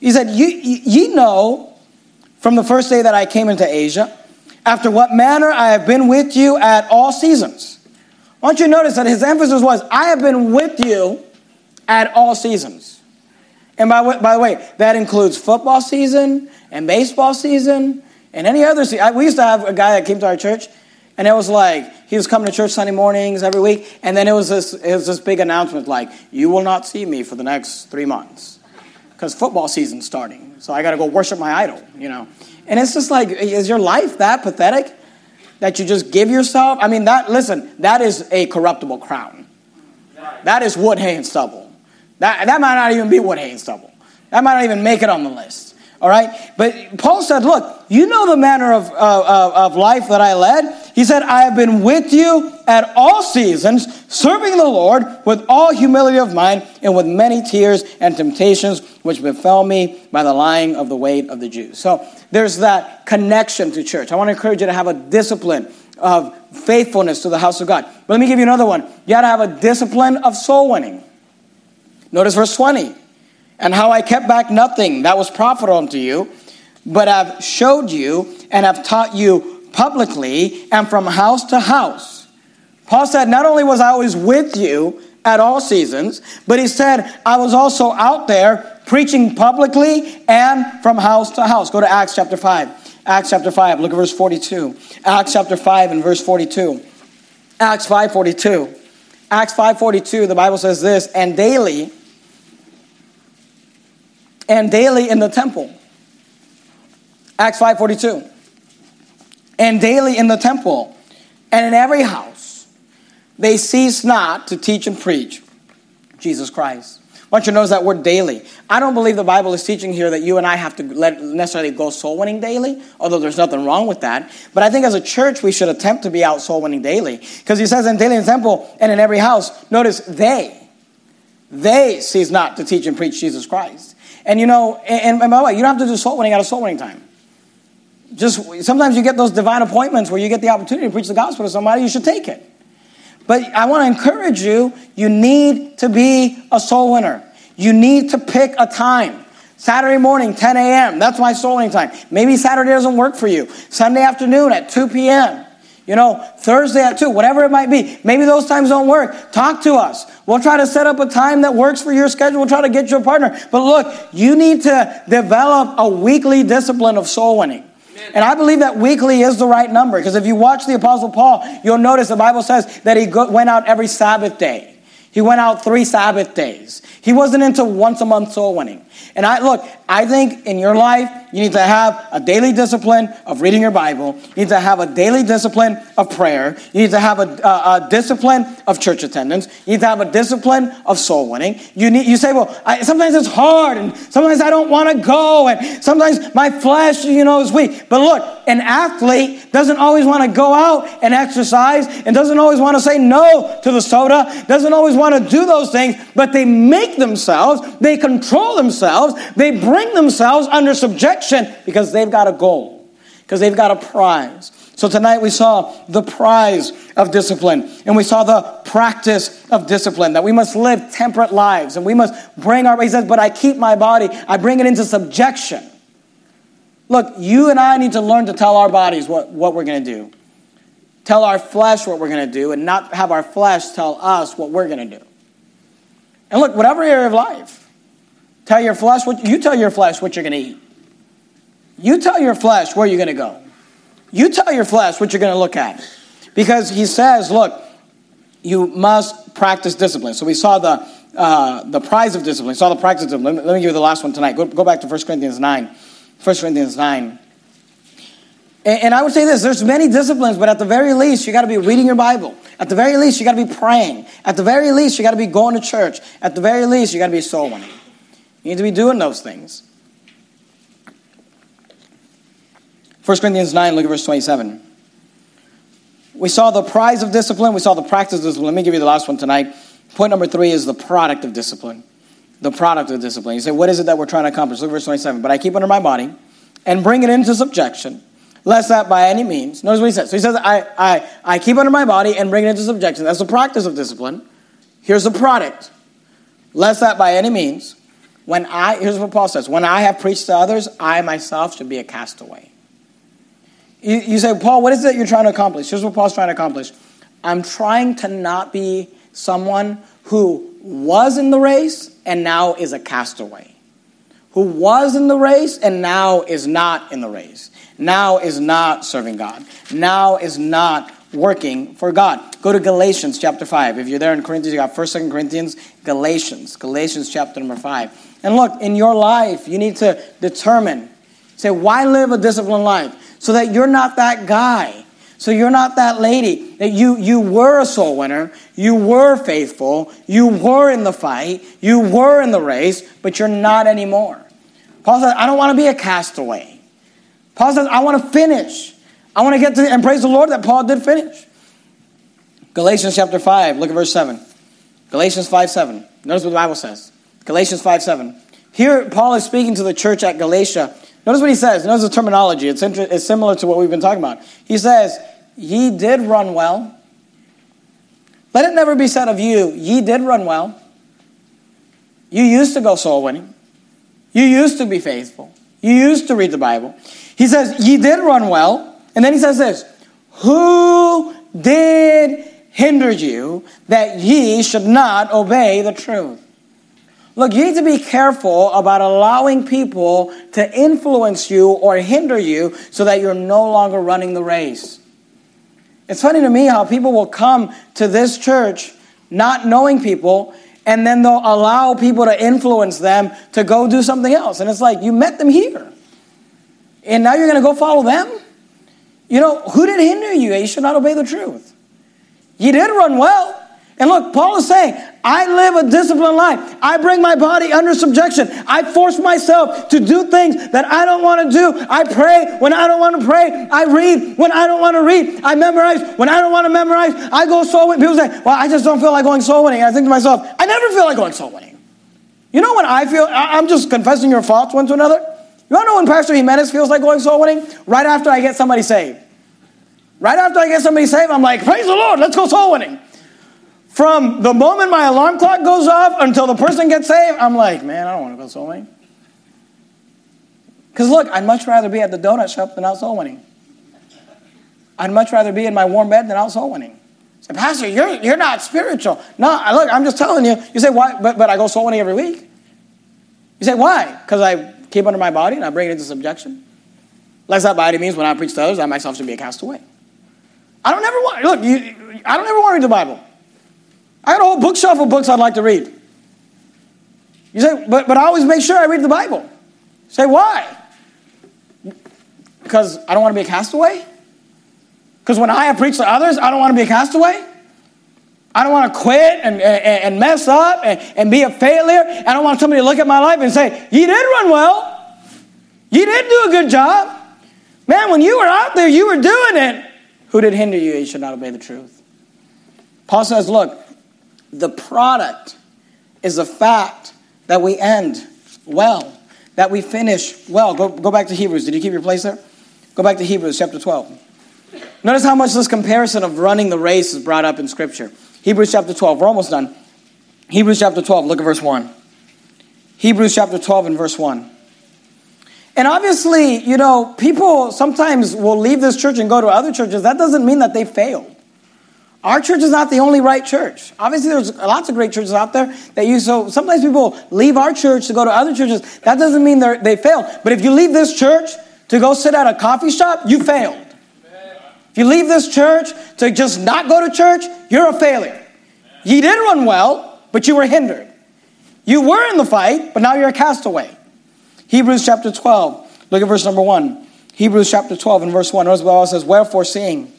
He said, you, you know from the first day that I came into Asia, after what manner I have been with you at all seasons. I want you to notice that his emphasis was, I have been with you at all seasons. And by, by the way, that includes football season and baseball season and any other season. We used to have a guy that came to our church, and it was like, he was coming to church Sunday mornings every week, and then it was this, it was this big announcement like, you will not see me for the next three months because football season's starting. So I got to go worship my idol, you know. And it's just like, is your life that pathetic that you just give yourself? I mean, that, listen, that is a corruptible crown. That is wood, hay, and stubble. That, that might not even be wood, hay, and stubble. That might not even make it on the list. All right? But Paul said, Look, you know the manner of, uh, of life that I led. He said, I have been with you at all seasons, serving the Lord with all humility of mind and with many tears and temptations which befell me by the lying of the wait of the Jews. So there's that connection to church. I want to encourage you to have a discipline of faithfulness to the house of God. But let me give you another one. You got to have a discipline of soul winning. Notice verse 20 and how I kept back nothing that was profitable unto you, but I've showed you and have taught you publicly and from house to house. Paul said, Not only was I always with you at all seasons, but he said, I was also out there preaching publicly and from house to house. Go to Acts chapter 5. Acts chapter 5, look at verse 42. Acts chapter 5 and verse 42. Acts 5:42. Acts 5:42, the Bible says this, and daily and daily in the temple. Acts 5:42. And daily in the temple and in every house they cease not to teach and preach Jesus Christ. want you to notice that word daily. I don't believe the Bible is teaching here that you and I have to necessarily go soul winning daily, although there's nothing wrong with that. But I think as a church, we should attempt to be out soul winning daily. Because he says in daily in temple and in every house, notice they, they cease not to teach and preach Jesus Christ. And you know, and, and by the way, you don't have to do soul winning out of soul winning time. Just sometimes you get those divine appointments where you get the opportunity to preach the gospel to somebody, you should take it. But I want to encourage you, you need to be a soul winner. You need to pick a time. Saturday morning, 10 a.m. That's my soul winning time. Maybe Saturday doesn't work for you. Sunday afternoon at 2 p.m. You know, Thursday at 2, whatever it might be. Maybe those times don't work. Talk to us. We'll try to set up a time that works for your schedule. We'll try to get you a partner. But look, you need to develop a weekly discipline of soul winning. And I believe that weekly is the right number because if you watch the Apostle Paul, you'll notice the Bible says that he went out every Sabbath day. He went out three Sabbath days. He wasn't into once a month soul winning. And I look, I think in your life, you need to have a daily discipline of reading your Bible. You need to have a daily discipline of prayer. You need to have a, a, a discipline of church attendance. You need to have a discipline of soul winning. You need, you say, well, I, sometimes it's hard, and sometimes I don't want to go, and sometimes my flesh, you know, is weak. But look, an athlete doesn't always want to go out and exercise, and doesn't always want to say no to the soda, doesn't always want to do those things, but they make themselves, they control themselves, they bring themselves under subjection because they've got a goal, because they've got a prize. So tonight we saw the prize of discipline, and we saw the practice of discipline that we must live temperate lives, and we must bring our. He says, "But I keep my body; I bring it into subjection." Look, you and I need to learn to tell our bodies what, what we're going to do. Tell our flesh what we're going to do, and not have our flesh tell us what we're going to do. And look, whatever area of life, Tell your flesh what you tell your flesh what you're going to eat. You tell your flesh where you're going to go. You tell your flesh what you're going to look at. Because he says, look, you must practice discipline. So we saw the uh, the prize of discipline. We saw the practice of discipline. Let me, let me give you the last one tonight. Go, go back to 1 Corinthians 9. 1 Corinthians 9. And, and I would say this there's many disciplines, but at the very least, you got to be reading your Bible. At the very least, you got to be praying. At the very least, you got to be going to church. At the very least, you got to be soul winning. You need to be doing those things. 1 Corinthians 9, look at verse 27. We saw the prize of discipline, we saw the practice of discipline. Let me give you the last one tonight. Point number three is the product of discipline. The product of discipline. You say, what is it that we're trying to accomplish? Look at verse 27. But I keep under my body and bring it into subjection, lest that by any means. Notice what he says. So he says, I, I, I keep under my body and bring it into subjection. That's the practice of discipline. Here's the product. Lest that by any means when I, here's what Paul says when I have preached to others, I myself should be a castaway. You, you say, Paul, what is it you're trying to accomplish? Here's what Paul's trying to accomplish I'm trying to not be someone who was in the race and now is a castaway. Who was in the race and now is not in the race. Now is not serving God. Now is not working for God. Go to Galatians chapter 5. If you're there in Corinthians, you got 1st, 2nd Corinthians, Galatians. Galatians chapter number 5. And look, in your life, you need to determine say, why live a disciplined life? So that you're not that guy. So you're not that lady. That you, you were a soul winner, you were faithful, you were in the fight, you were in the race, but you're not anymore. Paul says, I don't want to be a castaway. Paul says, I want to finish. I want to get to, and praise the Lord that Paul did finish. Galatians chapter 5, look at verse 7. Galatians 5 7. Notice what the Bible says. Galatians 5 7. Here, Paul is speaking to the church at Galatia. Notice what he says. Notice the terminology. It's, inter- it's similar to what we've been talking about. He says, Ye did run well. Let it never be said of you, Ye did run well. You used to go soul winning. You used to be faithful. You used to read the Bible. He says, Ye did run well. And then he says this Who did hinder you that ye should not obey the truth? Look, you need to be careful about allowing people to influence you or hinder you so that you're no longer running the race. It's funny to me how people will come to this church not knowing people and then they'll allow people to influence them to go do something else. And it's like, you met them here. And now you're going to go follow them? You know, who did hinder you? You should not obey the truth. You did run well. And look, Paul is saying, I live a disciplined life. I bring my body under subjection. I force myself to do things that I don't want to do. I pray when I don't want to pray. I read when I don't want to read. I memorize when I don't want to memorize. I go soul winning. People say, well, I just don't feel like going soul winning. I think to myself, I never feel like going soul winning. You know when I feel, I'm just confessing your faults one to another. You to know when Pastor Jimenez feels like going soul winning? Right after I get somebody saved. Right after I get somebody saved, I'm like, praise the Lord, let's go soul winning. From the moment my alarm clock goes off until the person gets saved, I'm like, man, I don't want to go soul winning. Because look, I'd much rather be at the donut shop than out soul winning. I'd much rather be in my warm bed than out soul winning. Say, Pastor, you're, you're not spiritual. No, look, I'm just telling you. You say, why? But, but I go soul winning every week. You say, why? Because I keep under my body and I bring it into subjection. Lest that any means, when I preach to others, I myself should be a castaway. I don't ever want, look, you, I don't ever want to read the Bible. I got a whole bookshelf of books I'd like to read. You say, but, but I always make sure I read the Bible. You say, why? Because I don't want to be a castaway? Because when I have preached to others, I don't want to be a castaway? I don't want to quit and, and, and mess up and, and be a failure. I don't want somebody to look at my life and say, You did run well. You did do a good job. Man, when you were out there, you were doing it. Who did hinder you? You should not obey the truth. Paul says, Look, the product is the fact that we end well, that we finish well. Go, go back to Hebrews. Did you keep your place there? Go back to Hebrews chapter 12. Notice how much this comparison of running the race is brought up in Scripture. Hebrews chapter 12. We're almost done. Hebrews chapter 12. Look at verse 1. Hebrews chapter 12 and verse 1. And obviously, you know, people sometimes will leave this church and go to other churches. That doesn't mean that they failed. Our church is not the only right church. Obviously, there's lots of great churches out there that you. So sometimes people leave our church to go to other churches. That doesn't mean they failed. But if you leave this church to go sit at a coffee shop, you failed. If you leave this church to just not go to church, you're a failure. You did run well, but you were hindered. You were in the fight, but now you're a castaway. Hebrews chapter 12, look at verse number 1. Hebrews chapter 12 and verse 1. Notice what says, Wherefore seeing,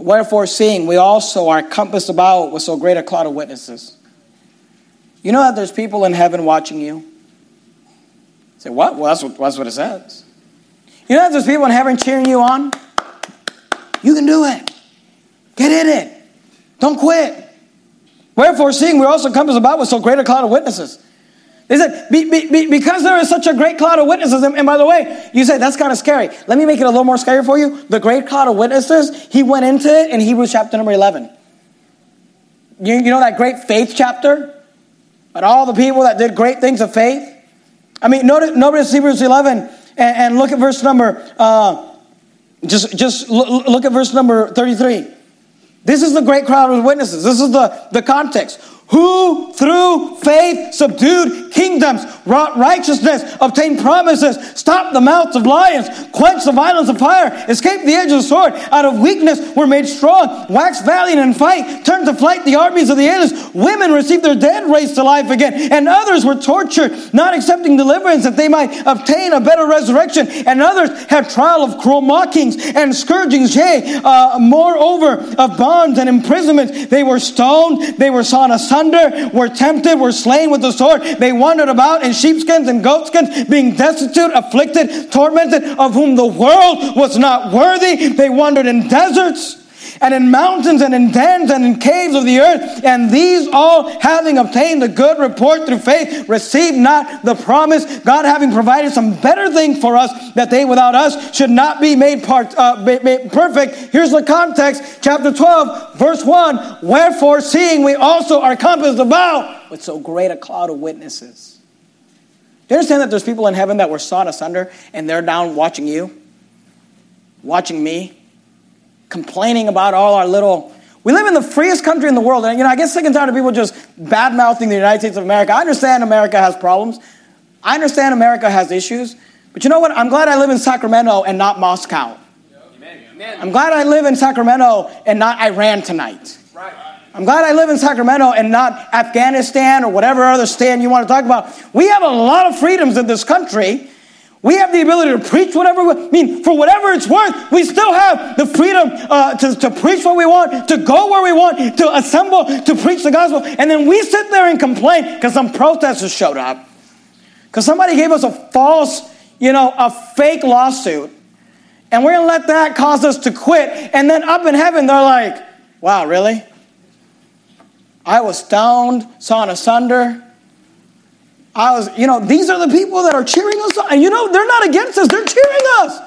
wherefore seeing, we also are compassed about with so great a cloud of witnesses. You know that there's people in heaven watching you? say, what? Well, that's what, that's what it says. You know that there's people in heaven cheering you on? You can do it. Get in it. Don't quit. Wherefore, seeing we also compass about with so great a cloud of witnesses. They said, be, be, be, because there is such a great cloud of witnesses, and, and by the way, you say that's kind of scary. Let me make it a little more scary for you. The great cloud of witnesses, he went into it in Hebrews chapter number 11. You, you know that great faith chapter? But all the people that did great things of faith? I mean, notice, notice Hebrews 11 and, and look at verse number uh, just, just look at verse number 33. This is the great crowd of witnesses. This is the, the context who through faith subdued kingdoms, wrought righteousness, obtained promises, stopped the mouths of lions, quenched the violence of fire, escaped the edge of the sword, out of weakness were made strong, waxed valiant in fight, turned to flight the armies of the aliens. Women received their dead raised to life again, and others were tortured, not accepting deliverance that they might obtain a better resurrection, and others had trial of cruel mockings and scourgings, yea, uh, moreover of bonds and imprisonments. They were stoned, they were sawn asunder were tempted, were slain with the sword. They wandered about in sheepskins and goatskins, being destitute, afflicted, tormented, of whom the world was not worthy. They wandered in deserts and in mountains and in dens and in caves of the earth. And these all, having obtained a good report through faith, received not the promise. God having provided some better thing for us, that they without us should not be made, part, uh, made perfect. Here's the context, chapter 12, verse 1. Wherefore, seeing we also are compassed about with so great a cloud of witnesses. Do you understand that there's people in heaven that were sawed asunder and they're down watching you? Watching me? Complaining about all our little. We live in the freest country in the world, and you know, I get sick and tired of people just bad mouthing the United States of America. I understand America has problems. I understand America has issues. But you know what? I'm glad I live in Sacramento and not Moscow. Amen. I'm glad I live in Sacramento and not Iran tonight. Right. I'm glad I live in Sacramento and not Afghanistan or whatever other stand you want to talk about. We have a lot of freedoms in this country. We have the ability to preach whatever we I mean, for whatever it's worth, we still have the freedom uh, to, to preach what we want, to go where we want, to assemble, to preach the gospel. And then we sit there and complain because some protesters showed up. Because somebody gave us a false, you know, a fake lawsuit. And we're going to let that cause us to quit. And then up in heaven, they're like, wow, really? I was stoned, sawn asunder. I was, you know, these are the people that are cheering us. And you know, they're not against us, they're cheering us.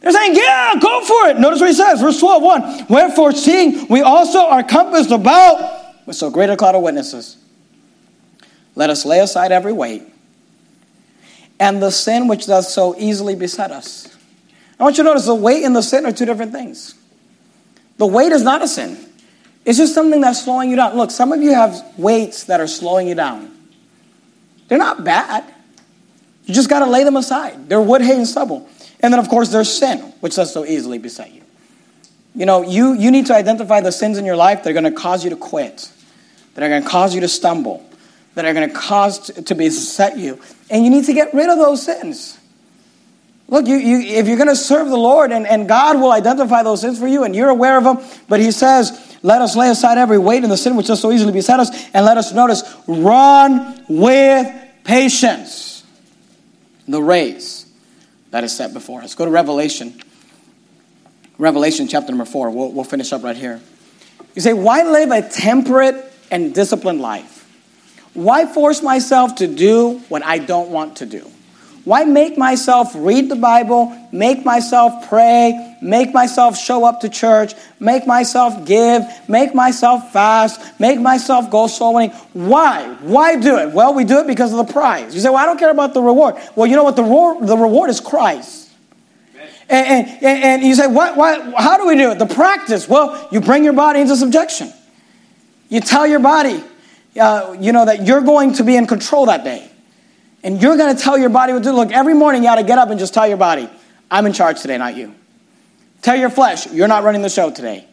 They're saying, yeah, go for it. Notice what he says, verse 12, 1. Wherefore, seeing we also are compassed about with so great a cloud of witnesses, let us lay aside every weight and the sin which does so easily beset us. I want you to notice the weight and the sin are two different things. The weight is not a sin. It's just something that's slowing you down. Look, some of you have weights that are slowing you down. They're not bad. You just got to lay them aside. They're wood, hay, and stubble. And then, of course, there's sin, which does so easily beset you. You know, you, you need to identify the sins in your life that are going to cause you to quit, that are going to cause you to stumble, that are going to cause to, beset you. And you need to get rid of those sins. Look, you, you, if you're going to serve the Lord, and, and God will identify those sins for you, and you're aware of them, but He says, let us lay aside every weight and the sin which does so easily beset us, and let us notice, run with patience the race that is set before us. Go to Revelation. Revelation chapter number four. We'll, we'll finish up right here. You say, why live a temperate and disciplined life? Why force myself to do what I don't want to do? Why make myself read the Bible, make myself pray, make myself show up to church, make myself give, make myself fast, make myself go soul winning? Why? Why do it? Well, we do it because of the prize. You say, well, I don't care about the reward. Well, you know what? The, reward, the reward is Christ. And, and, and you say, what, what, how do we do it? The practice. Well, you bring your body into subjection. You tell your body, uh, you know, that you're going to be in control that day. And you're going to tell your body what to do. Look, every morning you got to get up and just tell your body, I'm in charge today, not you. Tell your flesh, you're not running the show today.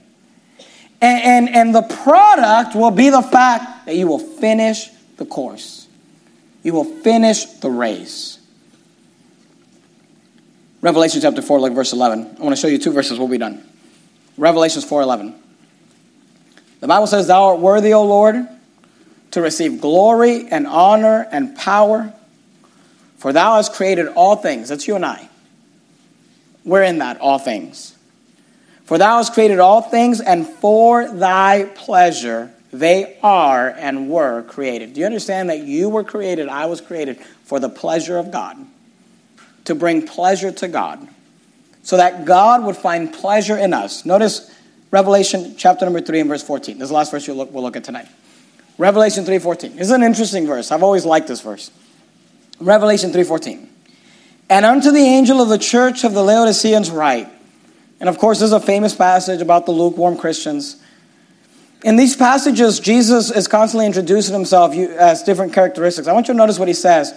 And, and, and the product will be the fact that you will finish the course. You will finish the race. Revelation chapter 4, look verse 11. I want to show you two verses, we'll be done. Revelations 4 11. The Bible says, Thou art worthy, O Lord, to receive glory and honor and power for thou hast created all things. That's you and I. We're in that, all things. For thou hast created all things, and for thy pleasure they are and were created. Do you understand that you were created, I was created for the pleasure of God? To bring pleasure to God. So that God would find pleasure in us. Notice Revelation chapter number 3 and verse 14. This is the last verse we'll look, we'll look at tonight. Revelation 3.14. This is an interesting verse. I've always liked this verse. Revelation 3:14. And unto the angel of the church of the Laodiceans write. And of course, this is a famous passage about the lukewarm Christians. In these passages, Jesus is constantly introducing himself as different characteristics. I want you to notice what he says.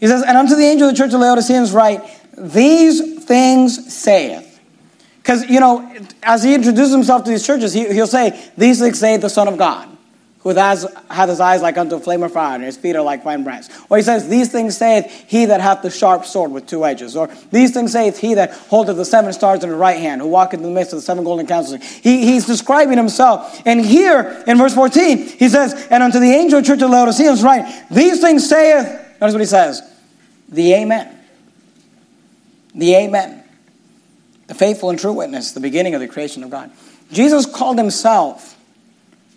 He says, And unto the angel of the church of Laodiceans write, These things saith. Because, you know, as he introduces himself to these churches, he, will say, These things saith the Son of God who has, hath his eyes like unto a flame of fire, and his feet are like fine brass. Or he says, These things saith he that hath the sharp sword with two edges. Or these things saith he that holdeth the seven stars in the right hand, who walketh in the midst of the seven golden candlesticks. He, he's describing himself. And here in verse 14, he says, And unto the angel of the church of Laodiceans write, These things saith, notice what he says, the Amen. The Amen. The faithful and true witness, the beginning of the creation of God. Jesus called himself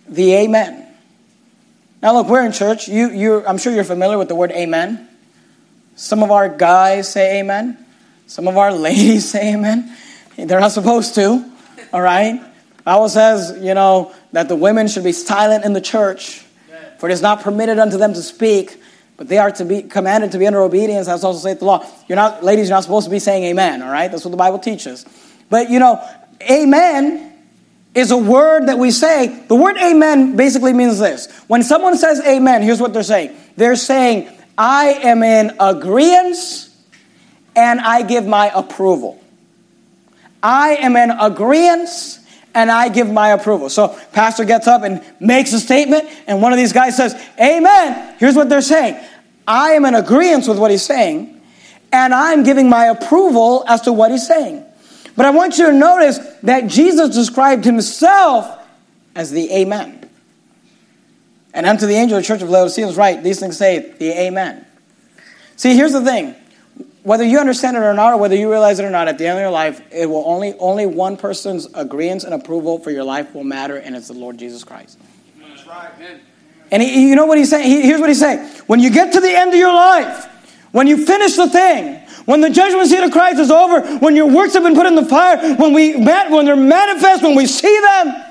the Amen. Now, look, we're in church. You, you, I'm sure you're familiar with the word amen. Some of our guys say amen. Some of our ladies say amen. They're not supposed to, all right? Bible says, you know, that the women should be silent in the church, for it is not permitted unto them to speak, but they are to be commanded to be under obedience, as also saith the law. You're not, ladies, you're not supposed to be saying amen, all right? That's what the Bible teaches. But, you know, amen is a word that we say. The word amen basically means this. When someone says amen, here's what they're saying they're saying, I am in agreement and I give my approval. I am in agreement and I give my approval. So, pastor gets up and makes a statement, and one of these guys says, Amen. Here's what they're saying I am in agreement with what he's saying, and I'm giving my approval as to what he's saying. But I want you to notice that Jesus described himself as the Amen. And unto the angel of the church of Laodicea is right, these things say the Amen. See, here's the thing. Whether you understand it or not, or whether you realize it or not, at the end of your life, it will only only one person's agreement and approval for your life will matter, and it's the Lord Jesus Christ. That's right, man. And he, you know what he's saying? He, here's what he's saying. When you get to the end of your life, when you finish the thing, when the judgment seat of Christ is over, when your works have been put in the fire, when we met, when they're manifest, when we see them,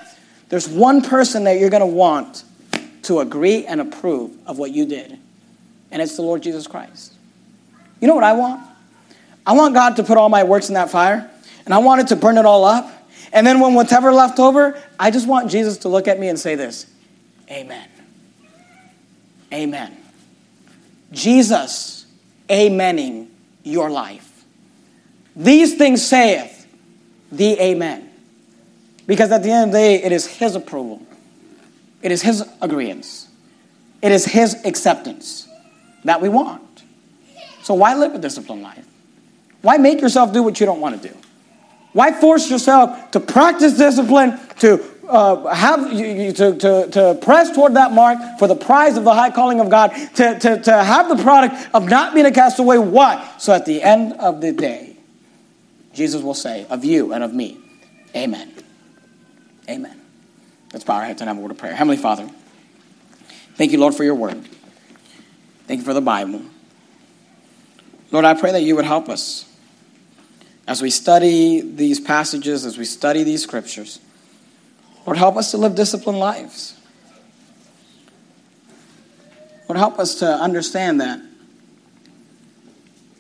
there's one person that you're going to want to agree and approve of what you did, and it's the Lord Jesus Christ. You know what I want? I want God to put all my works in that fire, and I want it to burn it all up. And then when whatever left over, I just want Jesus to look at me and say this Amen. Amen. Jesus, amening your life. These things saith the Amen. Because at the end of the day, it is His approval, it is His agreement, it is His acceptance that we want. So why live a disciplined life? Why make yourself do what you don't want to do? Why force yourself to practice discipline, to uh, have you, to, to, to press toward that mark for the prize of the high calling of God, to, to, to have the product of not being a castaway? Why? So at the end of the day, Jesus will say, of you and of me, Amen. Amen. Let's bow our heads and have a word of prayer. Heavenly Father, thank you, Lord, for your word. Thank you for the Bible. Lord, I pray that you would help us as we study these passages, as we study these scriptures. Lord, help us to live disciplined lives. Lord, help us to understand that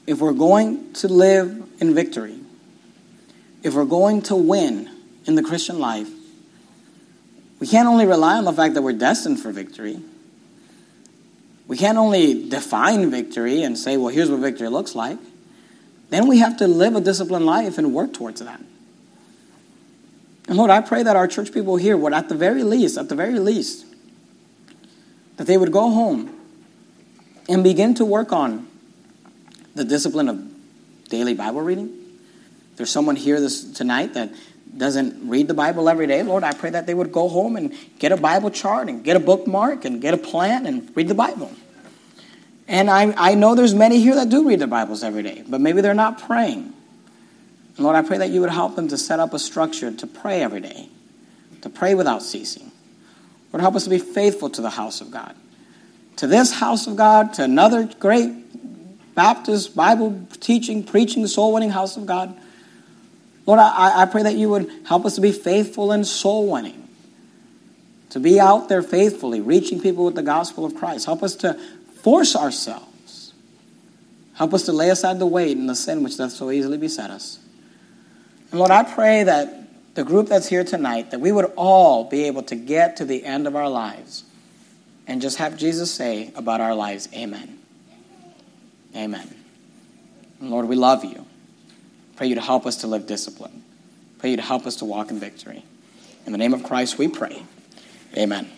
if we're going to live in victory, if we're going to win in the Christian life, we can't only rely on the fact that we're destined for victory we can't only define victory and say, well, here's what victory looks like. Then we have to live a disciplined life and work towards that. And Lord, I pray that our church people here would, at the very least, at the very least, that they would go home and begin to work on the discipline of daily Bible reading. There's someone here this tonight that doesn't read the Bible every day, Lord, I pray that they would go home and get a Bible chart and get a bookmark and get a plan and read the Bible. And I, I know there's many here that do read their Bibles every day, but maybe they're not praying. Lord, I pray that you would help them to set up a structure to pray every day, to pray without ceasing. Lord, help us to be faithful to the house of God, to this house of God, to another great Baptist Bible teaching, preaching, soul winning house of God. Lord, I, I pray that you would help us to be faithful in soul winning, to be out there faithfully, reaching people with the gospel of Christ. Help us to force ourselves. Help us to lay aside the weight and the sin which doth so easily beset us. And Lord, I pray that the group that's here tonight, that we would all be able to get to the end of our lives and just have Jesus say about our lives, Amen. Amen. And Lord, we love you. Pray you to help us to live discipline. Pray you to help us to walk in victory. In the name of Christ we pray. Amen.